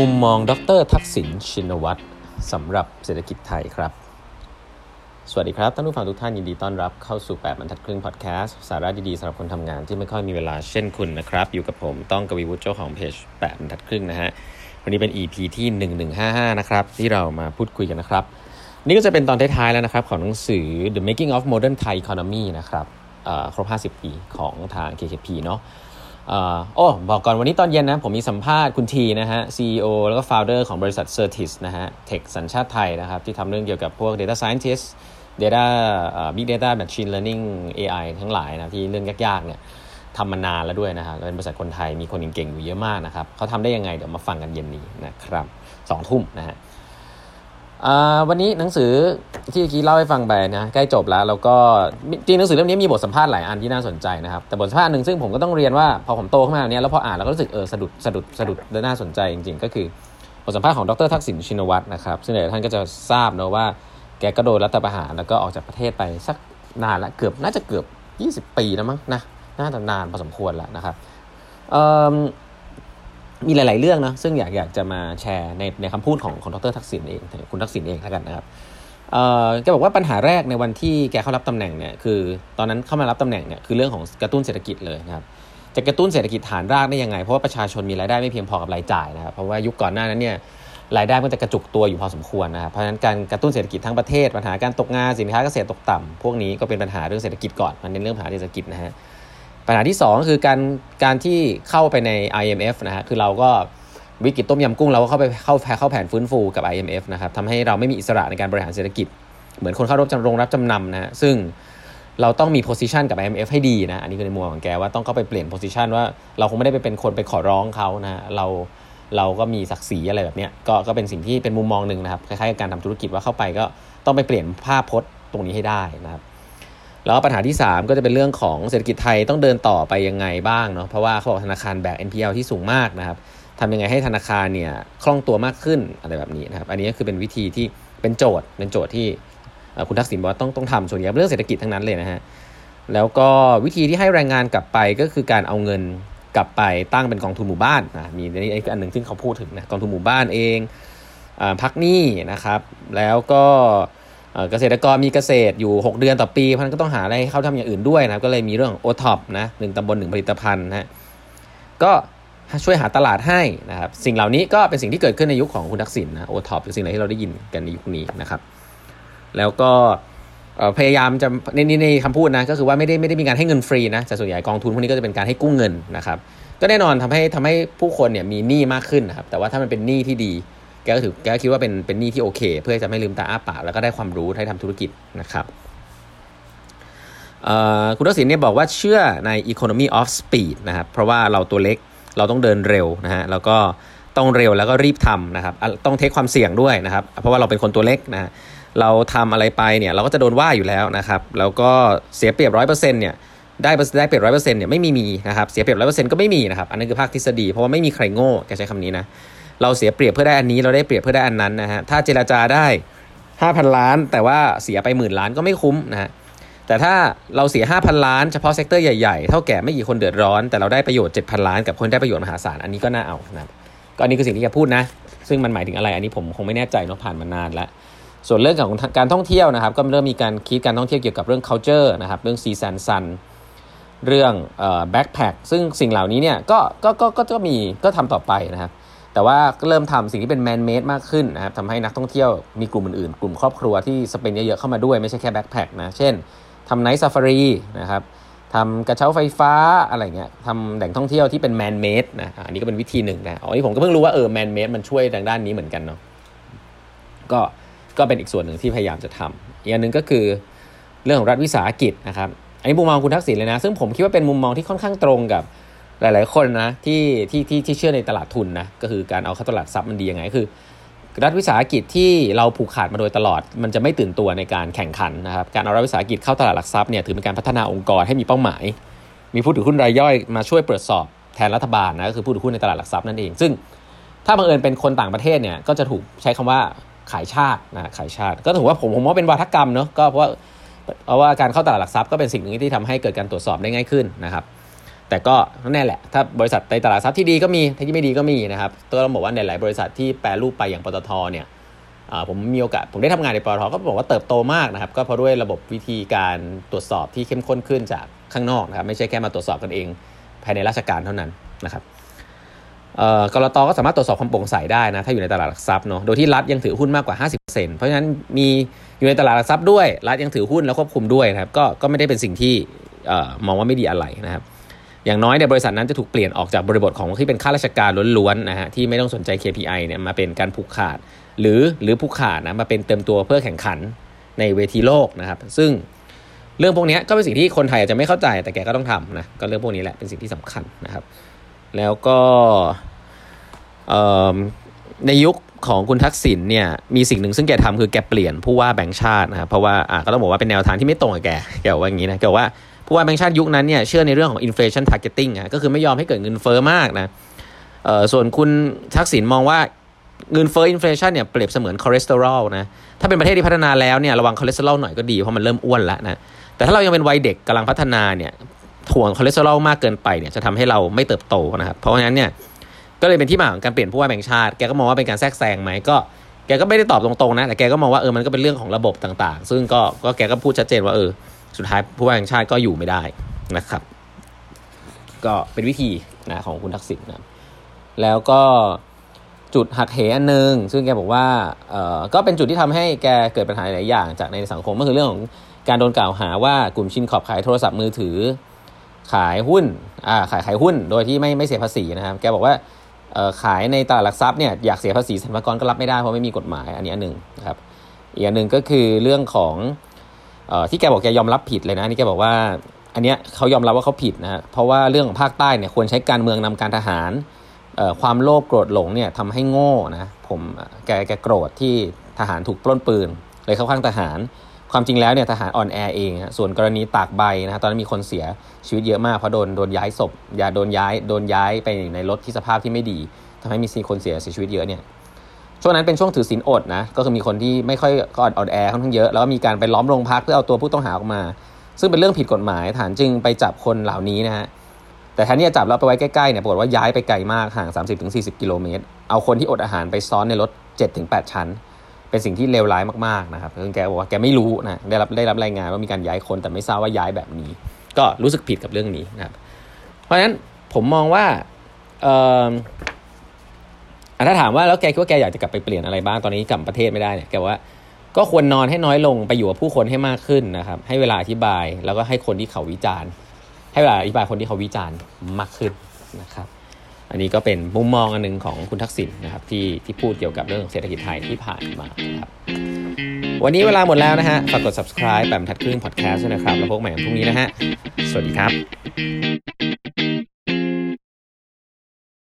มุมมองดรทักษิณชินวัตรสำหรับเศรษฐกิจไทยครับ สวัสดีครับท่านผู้ฟังทุกท่านยินดีต้อนรับเข้าสู่ 8บรรทัดครึ่งพอดแคสต์สาระดีๆสำหรับคนทำงานที่ไม่ค่อยมีเวลาเช่นคุณนะครับ อยู่กับผมต้องกวีวุฒิเจ้าของเพจ8บรรทัดครึ่งนะฮะวันนี้เป็น EP ที่ 1155 นะครับ ที่เรามาพูดคุยกันนะครับ นี่ก็จะเป็นตอนท้ายๆแล้วนะครับ ของหนังสือ The Making of Modern Thai Economy นะครับครบ 50 ปีของทาง KKP เนาะ โอ้บอกก่อนวันนี้ตอนเย็นนะ ผมมีสัมภาษณ์คุณทีนะฮะ CEO แล้วก็ Founder ของบริษัท Certis นะฮะเทคสัญชาติไทยนะครับ ที่ทำเรื่องเกี่ยวกับพวก Data Scientist Data Big Data Machine Learning AI ทั้งหลายนะ ที่เรื่องยากๆเนี่ยทำมานานแล้วด้วยนะฮะเป็นบริษัทคนไทยมีคนเก่งๆอยู่เยอะมากนะครับเขาทำได้ยังไง เดี๋ยวมาฟังกันเย็นนี้นะครับสองทุ่มนะฮะ วันนี้หนังสือที่เมื่อกี้เล่าให้ฟังไปนะใกล้จบแล้วแล้วก็จริงหนังสือเล่มนี้มีบทสัมภาษณ์หลายอันที่น่าสนใจนะครับแต่บทสัมภาษณ์หนึ่งซึ่งผมก็ต้องเรียนว่าพอผมโตขึ้นมาเนี่ยแล้วพออ่านแล้วก็รู้สึกเออสะดุดสะดุดสะดุดและน่าสนใจจริง ๆ ก็คือบทสัมภาษณ์ของดรทักษิณชินวัตรนะครับซึ่งหลายท่านก็จะทราบนะว่าแกก็โดนรัฐประหารแล้วก็ออกจากประเทศไปสักนานละเกือบน่าจะเกือบ 20 ปีแล้วมั้งนะน่าจะนานพอสมควรแล้วนะครับ มีหลาย ๆ เรื่องนะซึ่งอยากอยากจะมาแชร์ในในคำพูดของของดรทักษิณเองคุณทักษิณเองแล้วกันนะครับแกบอกว่าปัญหาแรกในวันที่แกเข้ารับตำแหน่งเนี่ยคือ ตอนนั้นเข้ามารับตำแหน่งเนี่ยคือเรื่องของกระตุ้นเศรษฐกิจเลยนะครับจะกระตุ้นเศรษฐกิจฐานรากได้ยังไง เพราะว่าประชาชนมีรายได้ไม่เพียงพอกับรายจ่ายนะครับเพราะว่ายุคก่อนหน้านั้นเนี่ยรายได้มันจะกระจุกตัวอยู่พอสมควรนะครับเพราะฉะนั้นการกระตุ้นเศรษฐกิจทั้งประเทศปัญหาการตกงานสินค้าเกษตรตกต่ำพวกนี้ก็เป็นปัญหาเรื่องเศรษฐกิจก่อนมันเน้นเรื่องปัญหาเศรษฐกิจนะฮะ ปัญหาที่ 2 คือการการที่เข้าไปใน IMF นะฮะคือเราก็วิกฤตต้มยำกุ้งเราก็เข้าไปเข้าแพเข้าแผนฟื้นฟูกับ IMF นะครับทำให้เราไม่มีอิสระในการบริหารเศรษฐกิจ เหมือนคนเข้ารับจำรงรับจำนำนะฮะซึ่งเราต้องมีโพสิชันกับ IMF ให้ดีนะอันนี้คือในมุมของแกว่าต้องเข้าไปเปลี่ยนโพสิชันว่าเราคงไม่ได้ไปเป็นคนไปขอร้องเขานะเราเราก็มีศักดิ์ศรีอะไรแบบนี้ก็ก็เป็นสิ่งที่เป็นมุมมองหนึ่งนะครับคล้ายๆกับการทำธุรกิจว่าเข้าไปก็ต้องไปเปลี่ยนภาพพจน์ตรงนี้ให้ได้นะครับ แล้วปัญหาที่ 3 ก็จะเป็นเรื่องของเศรษฐกิจไทยต้องเดินต่อไปยังไงบ้างเนาะเพราะว่าเขาบอกธนาคารแบก NPL ที่สูงมากนะครับทำยังไงให้ธนาคารเนี่ยคล่องตัวมากขึ้นอะไรแบบนี้นะครับอันนี้ก็คือเป็นวิธีที่เป็นโจทย์เป็นโจทย์ที่คุณทักษิณบอกว่าต้องต้องทำส่วนใหญ่เรื่องเศรษฐกิจทั้งนั้นเลยนะฮะแล้วก็วิธีที่ให้แรงงานกลับไปก็คือการเอาเงินกลับไปตั้งเป็นกองทุนหมู่บ้านนะมีนี่อันหนึ่งที่เขาพูดถึงนะกองทุนหมู่บ้านเองอพักหนี้นะครับ แล้วก็ เกษตรกรมีเกษตรอยู่ 6 เดือนต่อปีเพราะนั้นก็ต้องหาอะไรให้เขาทำอย่างอื่นด้วยนะก็เลยมีเรื่องโอท็อปนะหนึ่งตำบลหนึ่งผลิตภัณฑ์นะก็ช่วยหาตลาดให้นะครับสิ่งเหล่านี้ก็เป็นสิ่งที่เกิดขึ้นในยุคของคุณทักษิณนะโอท็อปเป็นสิ่งที่เราได้ยินกันในยุคนี้นะครับ แล้วก็พยายามจะในในคำพูดนะก็คือว่าไม่ได้ไม่ได้มีการให้เงินฟรีนะแต่ส่วนใหญ่กองทุนพวกนี้ก็จะเป็นการให้กู้เงินนะครับ ก็แน่นอนทำให้ทำให้ผู้คนเนี่ยมีหนี้มากขึ้นนะครับแต่ว่าถ้ามันเป็นหนี้ที่ดี แกก็ถือแกก็คิดว่าเป็นเป็นหนี้ที่โอเค เพื่อจะได้ลืมตาอ้าปากแล้วก็ได้ความรู้ให้ทำธุรกิจนะครับคุณทักษิณเนี่ยบอกว่าเชื่อใน economy of speed นะครับเพราะว่าเราตัวเล็กเราต้องเดินเร็วนะฮะแล้วก็ต้องเร็วแล้วก็รีบทำนะครับต้องเทคความเสี่ยงด้วยนะครับ เพราะว่าเราเป็นคนตัวเล็กนะเราทำอะไรไปเนี่ยเราก็จะโดนว่าอยู่แล้วนะครับ แล้วก็เสียเปรียบร้อยเปอร์เซ็นต์เนี่ยได้ได้เปรียบร้อยเปอร์เซ็นต์เนี่ยไม่มีมีนะครับเสียเปรียบร้อยเปอร์เซ็นต์ก็ไม่มีนะครับอันนี้คือภาคทฤษฎีเพราะว่าไม่มีใครโง่แกใช้คำนี้นะ เราเสียเปรียบเพื่อได้อันนี้เราได้เปรียบเพื่อได้อันนั้นนะฮะถ้าเจราจาได้ 5,000 ล้าน แต่ว่าเสียไปหมื่นล้านก็ไม่คุ้มนะฮะแต่ถ้าเราเสีย 5,000 ล้านเฉพาะเซกเตอร์ใหญ่ๆ เท่าแก่ไม่กี่คนเดือดร้อน แต่เราได้ประโยชน์ 7,000 ล้านกับคนได้ประโยชน์มหาศาล อันนี้ก็น่าเอานะก็อันนี้คือสิ่งที่จะพูดนะ ซึ่งมันหมายถึงอะไร อันนี้ผมคงไม่แน่ใจเนาะผ่านมานานแล้ว ส่วนเรื่องของการท่องเที่ยวนะครับ ก็เริ่มมีการคิดการท่องเที่ยวเกี่ยวกับเรื่อง culture นะครับ เรื่อง sea sand sun เรื่องเอ่อ backpack ซึ่งสิ่งเหล่านี้เนี่ยก็ก็ก็ก็มีก็ทำต่อไปนะครับ แต่ว่าก็เริ่มทำสิ่งที่เป็น man made มากขึ้นนะครับทำให้นักท่องเที่ยวมีกลุ่มอื่นๆ กลุ่มครอบครัวที่ spend เยอะๆเข้ามาด้วยไม่ใช่แค่ backpack นะเช่นทำ night safari นะครับทำกระเช้าไฟฟ้าอะไรเงี้ยทำแหล่งท่องเที่ยวที่เป็น man made นะอันนี้ก็เป็นวิธีหนึ่งนะอ๋อนี่ผมก็เพิ่งรู้ว่าเออ man made มันช่วยทางด้านนี้เหมือนกันเนาะก็ก็เป็นอีกส่วนหนึ่งที่พยายามจะทำอีกอันหนึ่งก็คือเรื่องของรัฐวิสาหกิจนะครับอันนี้มุมมองคุณทักษิณเลยนะ ซึ่งผมคิดว่าเป็นมุมมองที่ค่อนข้างตรงกับ หลาย ๆ คนนะที่ที่ที่ที่เชื่อในตลาดทุนนะก็คือการเอาเข้าตลาดซับมันดียังไงคือรัฐวิสาหกิจที่เราผูกขาดมาโดยตลอด มันจะไม่ตื่นตัวในการแข่งขันนะครับการเอารัฐวิสาหกิจเข้าตลาดหลักทรัพย์เนี่ยถือเป็นการพัฒนาองค์กรให้มีเป้าหมาย มีผู้ถือหุ้นรายย่อยมาช่วยตรวจสอบแทนรัฐบาลนะก็คือผู้ถือหุ้นในตลาดหลักทรัพย์นั่นเอง ซึ่งถ้าบังเอิญเป็นคนต่างประเทศเนี่ยก็จะถูกใช้คำว่าขายชาตินะขายชาติ ก็ถือว่าผมผมว่าเป็นวาทกรรมเนาะก็เพราะว่าเพราะว่าการเข้าตลาดหลักทรัพย์ก็เป็นสิ่งหนึ่งที่ทำให้เกิดการตรวจสอบได้ง่ายขึ้นนะครับ แต่ก็แน่แหละ ถ้าบริษัทในตลาดทรัพย์ที่ดีก็มีที่ไม่ดีก็มีนะครับตัวเราบอกว่าในหลายบริษัทที่แปรรูปไปอย่างปตทเนี่ยผมมีโอกาสผมได้ทำงานในปตทก็บอกว่าเติบโตมากนะครับ ก็เพราะด้วยระบบวิธีการตรวจสอบที่เข้มข้นขึ้นจากข้างนอกนะครับไม่ใช่แค่มาตรวจสอบกันเอง ภายในราชการเท่านั้นนะครับกรตก็สามารถตรวจสอบความโปร่งใสได้นะถ้าอยู่ในตลาดหลักทรัพย์เนาะโดยที่รัฐยังถือหุ้นมากกว่า 50%เพราะฉะนั้นมีอยู่ในตลาดหลักทรัพย์ด้วยรัฐยังถือหุ้นแล้วควบคุมด้วยนะครับก็ก็ไม่ได้เป็นสิ่งที่มองว่าไม่ดีอะไรนะครับ อย่างน้อยเนี่ยบริษัทนั้นจะถูกเปลี่ยนออกจากบริบทของที่เป็นข้าราชการล้วนๆนะฮะที่ไม่ต้องสนใจ KPI เนี่ยมาเป็นการผูกขาด หรือหรือผูกขาดนะมาเป็นเติมตัวเพื่อแข่งขันในเวทีโลกนะครับ ซึ่งเรื่องพวกนี้ก็เป็นสิ่งที่คนไทยอาจจะไม่เข้าใจแต่แกก็ต้องทำนะก็เรื่องพวกนี้แหละเป็นสิ่งที่สำคัญนะครับ แล้วก็เออ ในยุคของคุณทักษิณเนี่ยมีสิ่งหนึ่งซึ่งแกทำคือแกเปลี่ยนผู้ว่าแบงค์ชาตินะครับเพราะว่าอ่าก็ต้องบอกว่าเป็นแนวทางที่ไม่ตรงกับแกแกบอกว่าอย่างนี้นะแกบอกว่าผู้ว่าแบงค์ชาติยุคนั้นเนี่ยเชื่อในเรื่องของ inflation targeting อะก็คือไม่ยอมให้เกิดเงินเฟ้อมากนะเอ่อส่วนคุณทักษิณมองว่าเงินเฟ้อ inflation เนี่ยเปรียบเสมือนคอเลสเตอรอลนะถ้าเป็นประเทศที่พัฒนาแล้วเนี่ยระวังคอเลสเตอรอลหน่อยก็ดีเพราะมันเริ่มอ้วนแล้วนะแต่ถ้าเรายังเป็นวัยเด็กกำลังพัฒนาเนี่ยห่วงคอเลสเตอรอลมากเกินไปเนี่ยจะทำให้เราไม่เติบโตนะครับเพราะฉะนั้นเนี่ย ก็เลยเป็นที่มาของการเปลี่ยนผู้ว่าแบงก์ชาติ แกก็มองว่าเป็นการแทรกแซงไหมก็แกก็ไม่ได้ตอบตรงๆนะ แต่แกก็มองว่าเออ มันก็เป็นเรื่องของระบบต่างๆ ซึ่งก็ก็แกก็พูดชัดเจนว่าเออ สุดท้ายผู้ว่าแบงก์ชาติก็อยู่ไม่ได้นะครับ ก็เป็นวิธีนะของคุณทักษิณนะ แล้วก็จุดหักเหอันหนึ่งซึ่งแกบอกว่า เอ่อก็เป็นจุดที่ทำให้แกเกิดปัญหาหลายอย่าง จากในสังคมก็คือเรื่องของการโดนกล่าวหาว่ากลุ่มชินขอบขายโทรศัพท์มือถือ ขายหุ้น อ่า ขายขายหุ้น โดยที่ไม่ไม่เสียภาษีนะครับ แกบอกว่า ขายในตลาดหลักทรัพย์เนี่ยอยากเสียภาษีสรรพากรก็รับไม่ได้เพราะไม่มีกฎหมายอันนี้อันหนึ่งนะครับอีกอันหนึ่งก็คือเรื่องของออที่แกบอกแกยอมรับผิดเลยนะนี่แกบอกว่าอันเนี้ยเขายอมรับว่าเขาผิดนะเพราะว่าเรื่องของภาคใต้เนี่ยควรใช้การเมืองนำการทหารความโลภโกรธหลงเนี่ยทำให้โง่นะผมแกแกโกรธที่ทหารถูกปล้นปืนเลยเข้าข้างทหาร ความจริงแล้วเนี่ยทหารอ่อนแอเองส่วนกรณีตากใบนะตอนนั้นมีคนเสียชีวิตเยอะมากเพราะโดนโดนย้ายศพอย่าโดนย้ายโดนย้ายไปในรถที่สภาพที่ไม่ดีทำให้มีคนเสียเสียชีวิตเยอะเนี่ยช่วงนั้นเป็นช่วงถือศีลอดนะก็คือมีคนที่ไม่ค่อยอ่อนอ่อนแอค่อนข้างเยอะแล้วก็มีการไปล้อมโรงพักเพื่อเอาตัวผู้ต้องหาออกมา ซึ่งเป็นเรื่องผิดกฎหมายฐานจึงไปจับคนเหล่านี้นะฮะแต่แทนที่จะจับแล้วไปไว้ใกล้ๆเนี่ยปรากฏว่าย้ายไปไกลมากห่าง 30-40 กิโลเมตร เอาคนที่อดอาหารไปซ้อนในรถ 7-8 ชั้น เป็นสิ่งที่เลวร้ายมากๆนะครับซึ่งแกบอกว่าแกไม่รู้นะได้รับได้รับรายงานว่ามีการย้ายคนแต่ไม่ทราบว่าย้ายแบบนี้ ก็รู้สึกผิดกับเรื่องนี้นะครับ เพราะฉะนั้นผมมองว่าเอ่อถ้าถามว่าแล้วแกคิดว่าแกอยากจะกลับไปเปลี่ยนอะไรบ้างตอนนี้กลับประเทศไม่ได้เนี่ยแกว่าก็ควรนอนให้น้อยลงไปอยู่กับผู้คนให้มากขึ้นนะครับ ให้เวลาอธิบายแล้วก็ให้คนที่เขาวิจารณ์ ให้เวลาอธิบายคนที่เขาวิจารณ์มากขึ้นนะครับ อันนี้ก็เป็นมุมมองอันนึงของคุณทักษิณนะครับที่ที่พูดเกี่ยวกับเรื่องเศรษฐกิจไทยที่ผ่านมาครับวันนี้เวลาหมดแล้วนะฮะฝากกด subscribe แบบทัดครึ่ง podcast ด้วยนะครับ แล้วพบใหม่พรุ่งนี้นะฮะ สวัสดีครับ